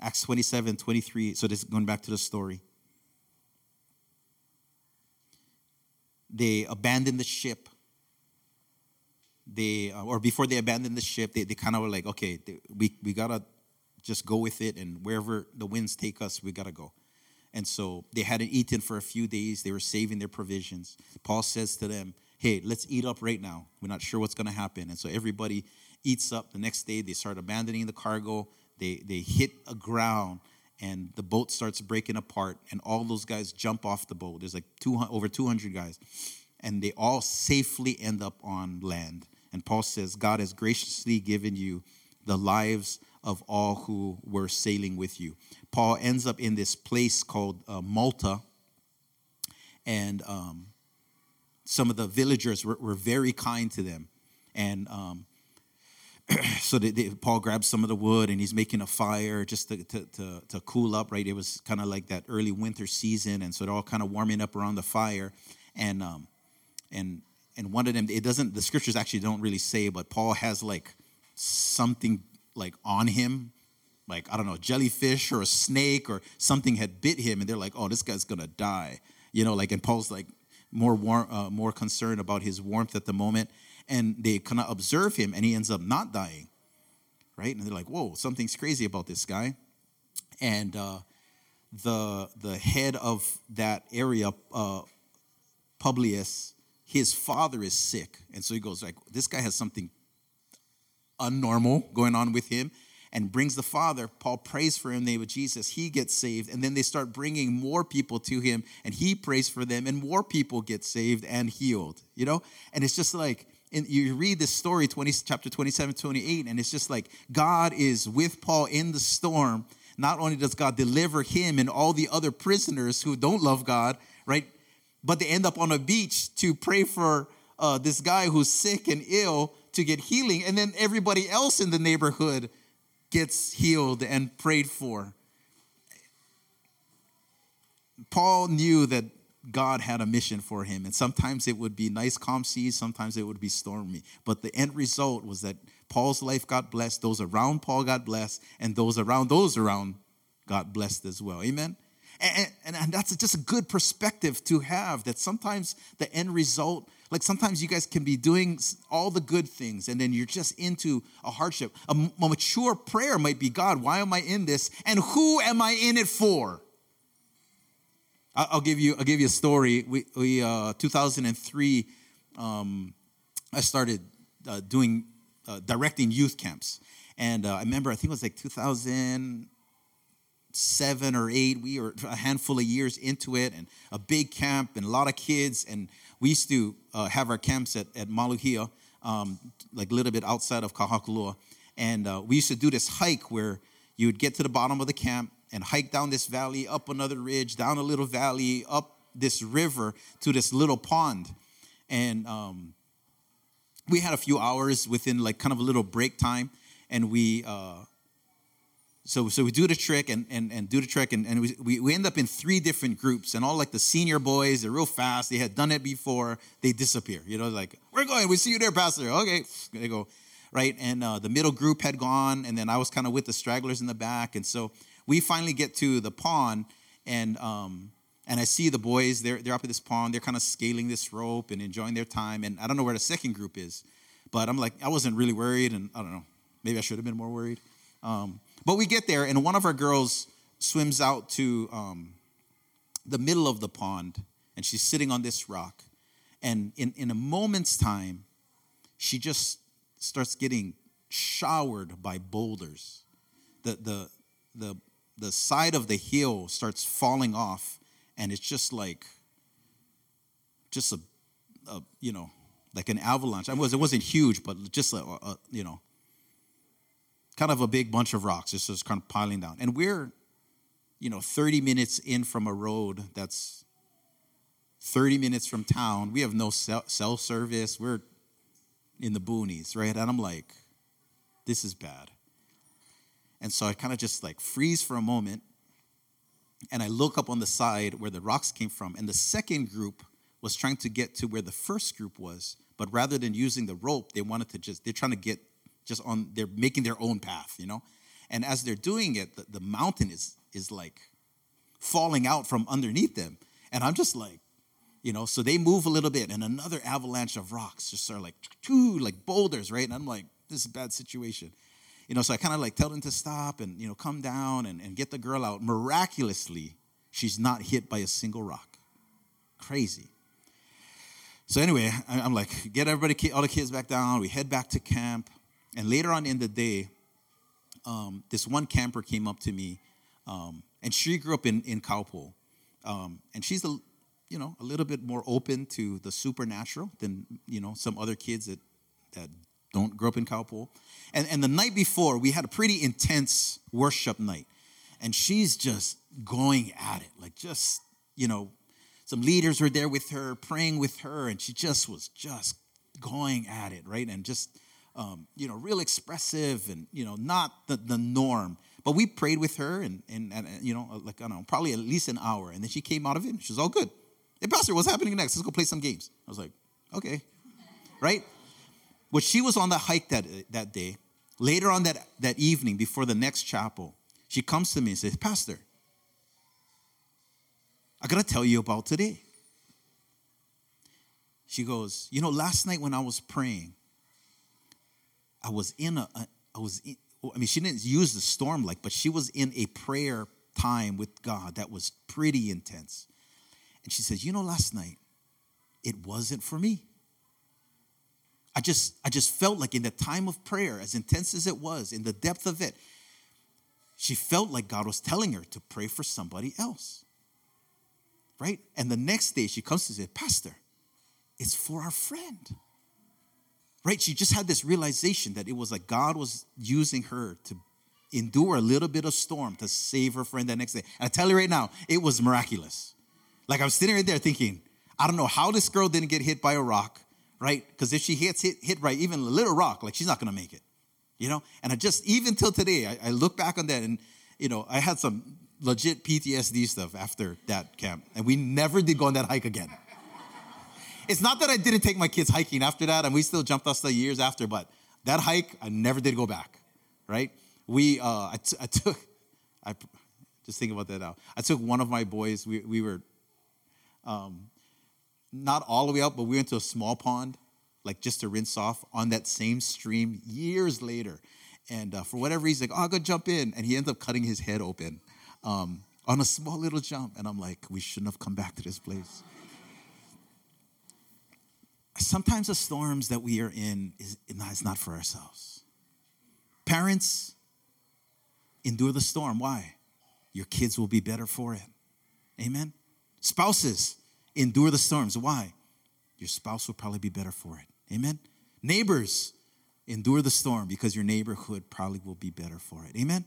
Acts 27, 23. So this going back to the story. They abandoned the ship. They, uh, or before they abandoned the ship, they, they kind of were like, okay, we, we got to just go with it, and wherever the winds take us, we got to go. And so they hadn't eaten for a few days. They were saving their provisions. Paul says to them, hey, let's eat up right now. We're not sure what's going to happen. And so everybody eats up. The next day, they start abandoning the cargo they, they hit a ground and the boat starts breaking apart and all those guys jump off the boat there's like 200, over 200 guys and they all safely end up on land and paul says god has graciously given you the lives of all who were sailing with you paul ends up in this place called uh, malta and um, some of the villagers were, were, very kind to them and um, so they, they, Paul grabs some of the wood and he's making a fire just to, to, to, to cool up, right? It was kind of like that early winter season. And so they're all kind of warming up around the fire. And, um, and, and one of them, it doesn't, the scriptures actually don't really say, but Paul has like something like on him, like, I don't know, jellyfish or a snake or something had bit him. And they're like, oh, this guy's to die. You know, like, and Paul's like more, warm, uh, more concerned about his warmth at the moment and they kind of observe him and he ends up not dying right and they're like whoa something's crazy about this guy and uh, the the head of that area uh, publius his father is sick and so he goes like this guy has something unnormal going on with him and brings the father paul prays for him in the name of jesus. He gets saved and then they start bringing more people to him and he prays for them and more people get saved and healed you know? And it's just like and you read this story 20 chapter 27 28 and it's just like god is with paul in the storm. Not only does god deliver him and all the other prisoners who don't love god right? But they end up on a beach to pray for uh, this guy who's sick and ill to get healing and then everybody else in the neighborhood gets healed and prayed for paul knew that God had a mission for him. And sometimes it would be nice, calm seas, sometimes it would be stormy. But the end result was that Paul's life got blessed, those around Paul got blessed, and those around those around got blessed as well. Amen? And, and, and that's just a good perspective to have that sometimes the end result, like sometimes you guys can be doing all the good things and then you're just into a hardship. A, mature prayer might be God, why am I in this? And who am I in it for? I'll give you I'll give you a story. We, we uh, 2003, um, I started uh, doing uh, directing youth camps, and uh, I remember I think it was like 2007 or eight. We were a handful of years into it, and a big camp and a lot of kids, and we used to uh, have our camps at at Maluhia, um, like a little bit outside of Kahakuloa, and uh, we used to do this hike where you would get to the bottom of the camp and hike down this valley, up another ridge, down a little valley, up this river to this little pond. And um, we had a few hours within like kind of a little break time. And we, uh, so, so we do the trick and, and, and do the trick. And, and we, we end up in three different groups. And all like the senior boys, they're real fast. They had done it before. They disappear. You know, like, we're going. We see you there, Pastor. Okay. They go, right? And uh, the middle group had gone. And then I was kind of with the stragglers in the back. And so we finally get to the pond and um, and I see the boys, they're, they're up at this pond, they're kind of scaling this rope and enjoying their time. And I don't know where the second group is, but I'm like, I wasn't really worried, and I don't know, maybe I should have been more worried. Um, but we get there, and one of our girls swims out to um, the middle of the pond, and she's sitting on this rock. And in, in a moment's time, she just starts getting showered by boulders. The, the, the the side of the hill starts falling off, and it's just like, just a, a you know, like an avalanche. I was it wasn't huge, but just a, a you know, kind of a big bunch of rocks. It's just kind of piling down, and we're, you know, 30 minutes in from a road that's 30 minutes from town. We have no cell, service. We're in the boonies, right? And I'm like, this is bad. And so I kind of just like freeze for a moment and I look up on the side where the rocks came from. And the second group was trying to get to where the first group was, but rather than using the rope, they wanted to just, they're trying to get just on, they're making their own path, you know? And as they're doing it, the, the mountain is, is like falling out from underneath them. And I'm just like, you know, so they move a little bit and another avalanche of rocks just are like, two like boulders, right? And I'm like, this is a bad situation. You know, so I kind of like tell them to stop and, you know, come down and, and get the girl out. Miraculously, she's not hit by a single rock. Crazy. So anyway, I'm like, get everybody, all the kids back down. We head back to camp. And later on in the day, um, this one camper came up to me, um, and she grew up in in Kaupo, um, and she's a, you know, a little bit more open to the supernatural than you know some other kids that that don't grow up in Kaupo. And and the night before, we had a pretty intense worship night, and she's just going at it, like just you know, some leaders were there with her, praying with her, and she just was just going at it, right, and just um, you know, real expressive and, you know, not the, the norm. But we prayed with her and, and, and, you know, like, I don't know, probably at least an hour. And then she came out of it and she was all good. Hey, Pastor, what's happening next? Let's go play some games. I was like, okay. Right? But she was on the hike that, that day. Later on that, that evening, before the next chapel, she comes to me and says, Pastor, I got to tell you about today. She goes, You know, last night when I was praying, I was in a, I was, in, I mean, she didn't use the storm like, but she was in a prayer time with God that was pretty intense. And she says, You know, last night, it wasn't for me. I just, I just felt like in the time of prayer, as intense as it was, in the depth of it, she felt like God was telling her to pray for somebody else. Right? And the next day she comes to say, Pastor, it's for our friend right? She just had this realization that it was like God was using her to endure a little bit of storm to save her friend that next day. And I tell you right now, it was miraculous. Like I'm sitting right there thinking, I don't know how this girl didn't get hit by a rock, right? Because if she hits hit, hit right, even a little rock, like she's not gonna make it, you know? And I just, even till today, I, I look back on that and, you know, I had some legit PTSD stuff after that camp. And we never did go on that hike again. It's not that I didn't take my kids hiking after that, and we still jumped us the years after, but that hike, I never did go back, right? We, uh, I, t- I took, I just think about that now. I took one of my boys, we, we were um, not all the way up, but we went to a small pond, like just to rinse off on that same stream years later. And uh, for whatever reason, like, oh, I'll go jump in. And he ends up cutting his head open um, on a small little jump. And I'm like, we shouldn't have come back to this place sometimes the storms that we are in is, is not for ourselves. Parents, endure the storm. Why? Your kids will be better for it. Amen. Spouses, endure the storms. Why? Your spouse will probably be better for it. Amen. Neighbors, endure the storm because your neighborhood probably will be better for it. Amen.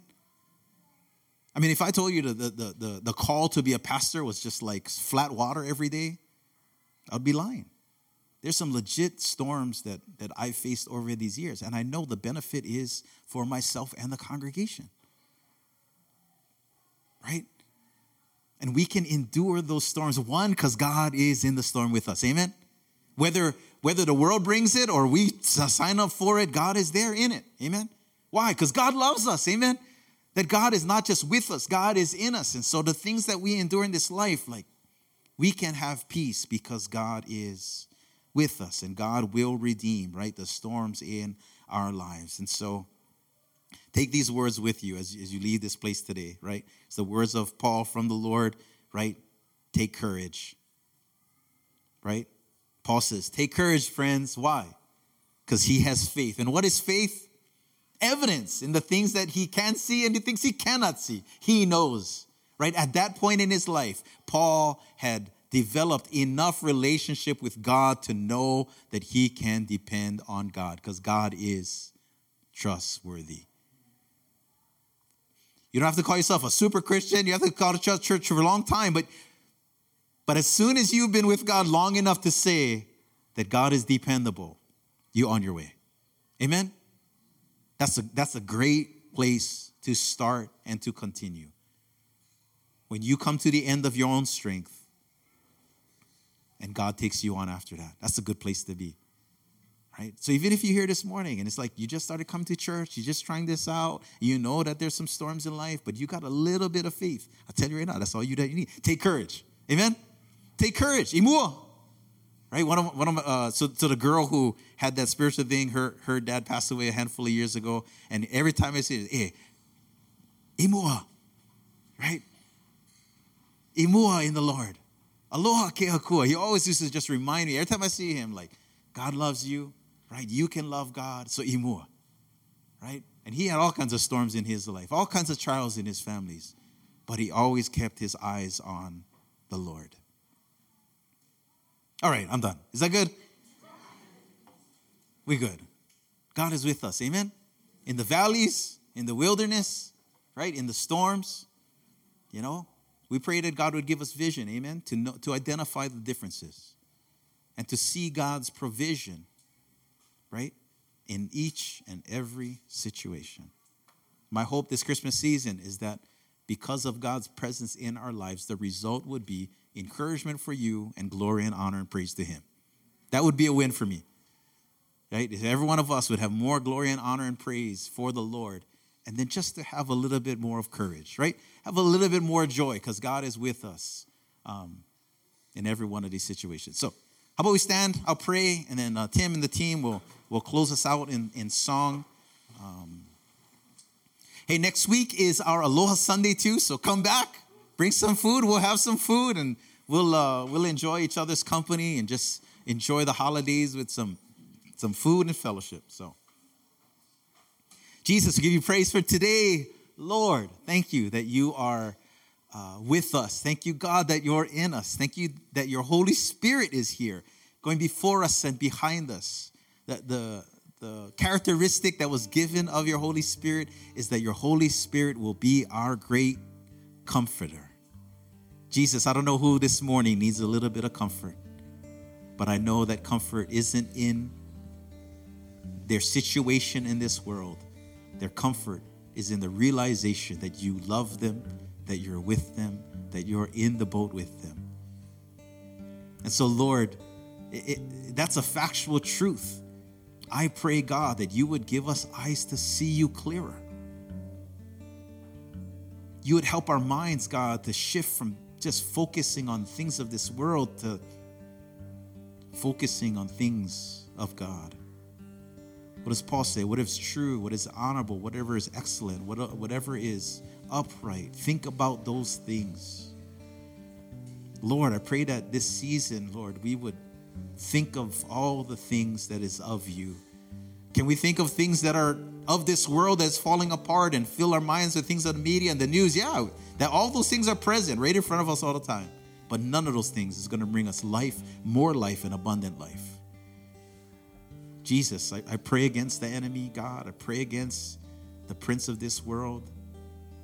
I mean, if I told you the, the, the, the call to be a pastor was just like flat water every day, I'd be lying. There's some legit storms that, that I faced over these years, and I know the benefit is for myself and the congregation. Right? And we can endure those storms, one, because God is in the storm with us. Amen? Whether, whether the world brings it or we sign up for it, God is there in it. Amen? Why? Because God loves us. Amen? That God is not just with us, God is in us. And so the things that we endure in this life, like, we can have peace because God is with us, and God will redeem, right, the storms in our lives. And so, take these words with you as, as you leave this place today, right? It's the words of Paul from the Lord, right? Take courage, right? Paul says, Take courage, friends. Why? Because he has faith. And what is faith? evidence in the things that he can see and the things he cannot see. He knows, right? At that point in his life, Paul had developed enough relationship with God to know that he can depend on God because God is trustworthy. You don't have to call yourself a super Christian. You have to call the church, for a long time, but but as soon as you've been with God long enough to say that God is dependable, you're on your way. Amen. That's a that's a great place to start and to continue. When you come to the end of your own strength, and God takes you on after that. That's a good place to be. Right? So even if you're here this morning and it's like you just started coming to church, you're just trying this out, you know that there's some storms in life, but you got a little bit of faith. I tell you right now, that's all you that you need. Take courage. Amen. Take courage. Imua. Right? One of one of uh, so so the girl who had that spiritual thing, her her dad passed away a handful of years ago, and every time I say, "Hey, imua," right? Imua in the Lord. Aloha ke Akua. He always used to just remind me every time I see him, like, God loves you, right? You can love God. So imua, right? And he had all kinds of storms in his life, all kinds of trials in his families, but he always kept his eyes on the Lord. All right, I'm done. Is that good? We good. God is with us. Amen. In the valleys, in the wilderness, right? In the storms, you know, we pray that God would give us vision, amen, to, know, to identify the differences and to see God's provision, right, in each and every situation. My hope this Christmas season is that because of God's presence in our lives, the result would be encouragement for you and glory and honor and praise to Him. That would be a win for me, right? If every one of us would have more glory and honor and praise for the Lord and then just to have a little bit more of courage, right? Have a little bit more joy because God is with us um, in every one of these situations. So, how about we stand? I'll pray, and then uh, Tim and the team will will close us out in in song. Um, hey, next week is our Aloha Sunday too, so come back, bring some food. We'll have some food, and we'll uh, we'll enjoy each other's company and just enjoy the holidays with some some food and fellowship. So. Jesus, we give you praise for today. Lord, thank you that you are uh, with us. Thank you, God, that you're in us. Thank you that your Holy Spirit is here, going before us and behind us. That the, the characteristic that was given of your Holy Spirit is that your Holy Spirit will be our great comforter. Jesus, I don't know who this morning needs a little bit of comfort, but I know that comfort isn't in their situation in this world their comfort is in the realization that you love them, that you're with them, that you're in the boat with them. And so, Lord, it, it, that's a factual truth. I pray, God, that you would give us eyes to see you clearer. You would help our minds, God, to shift from just focusing on things of this world to focusing on things of God. What does Paul say? What is true? What is honorable? Whatever is excellent? Whatever is upright? Think about those things. Lord, I pray that this season, Lord, we would think of all the things that is of you. Can we think of things that are of this world that's falling apart and fill our minds with things of the media and the news? Yeah, that all those things are present right in front of us all the time. But none of those things is going to bring us life, more life, and abundant life. Jesus, I, I pray against the enemy, God. I pray against the prince of this world.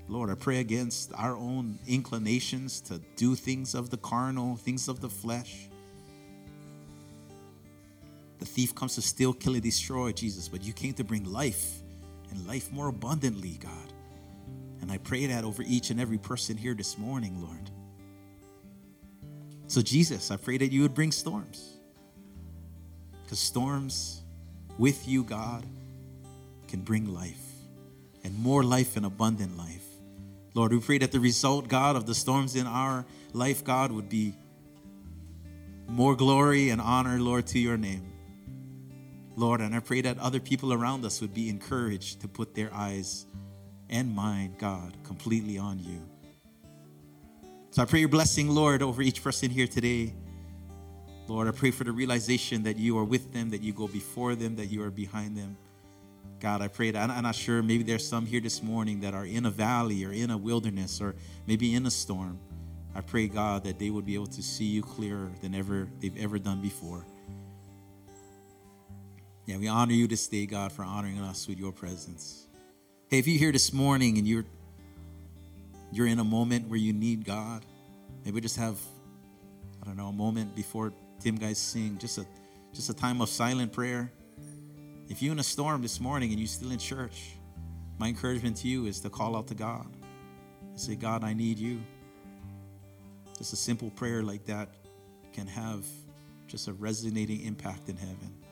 Lord, I pray against our own inclinations to do things of the carnal, things of the flesh. The thief comes to steal, kill, and destroy, Jesus, but you came to bring life and life more abundantly, God. And I pray that over each and every person here this morning, Lord. So, Jesus, I pray that you would bring storms. Because storms with you, God, can bring life and more life and abundant life. Lord, we pray that the result, God, of the storms in our life, God, would be more glory and honor, Lord, to your name. Lord, and I pray that other people around us would be encouraged to put their eyes and mind, God, completely on you. So I pray your blessing, Lord, over each person here today. Lord, I pray for the realization that you are with them, that you go before them, that you are behind them. God, I pray that I'm not sure. Maybe there's some here this morning that are in a valley or in a wilderness or maybe in a storm. I pray, God, that they would be able to see you clearer than ever they've ever done before. Yeah, we honor you this day, God, for honoring us with your presence. Hey, if you're here this morning and you're you're in a moment where you need God, maybe just have, I don't know, a moment before Tim guys sing, just a just a time of silent prayer. If you're in a storm this morning and you're still in church, my encouragement to you is to call out to God. Say, God, I need you. Just a simple prayer like that can have just a resonating impact in heaven.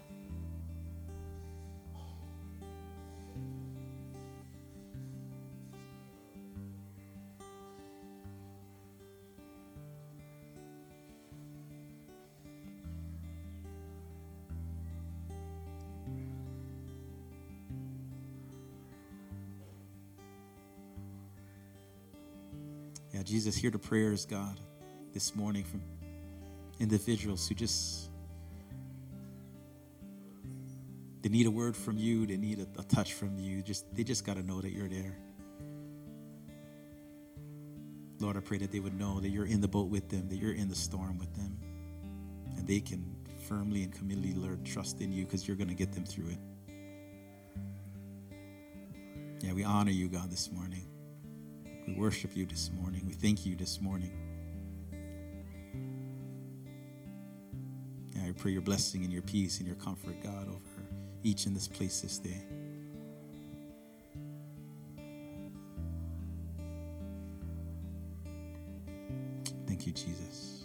Jesus, hear the prayers, God, this morning from individuals who just they need a word from you, they need a, a touch from you. Just they just got to know that you're there. Lord, I pray that they would know that you're in the boat with them, that you're in the storm with them, and they can firmly and committedly learn trust in you because you're going to get them through it. Yeah, we honor you, God, this morning. We worship you this morning. We thank you this morning. Yeah, I pray your blessing and your peace and your comfort, God, over each in this place this day. Thank you, Jesus.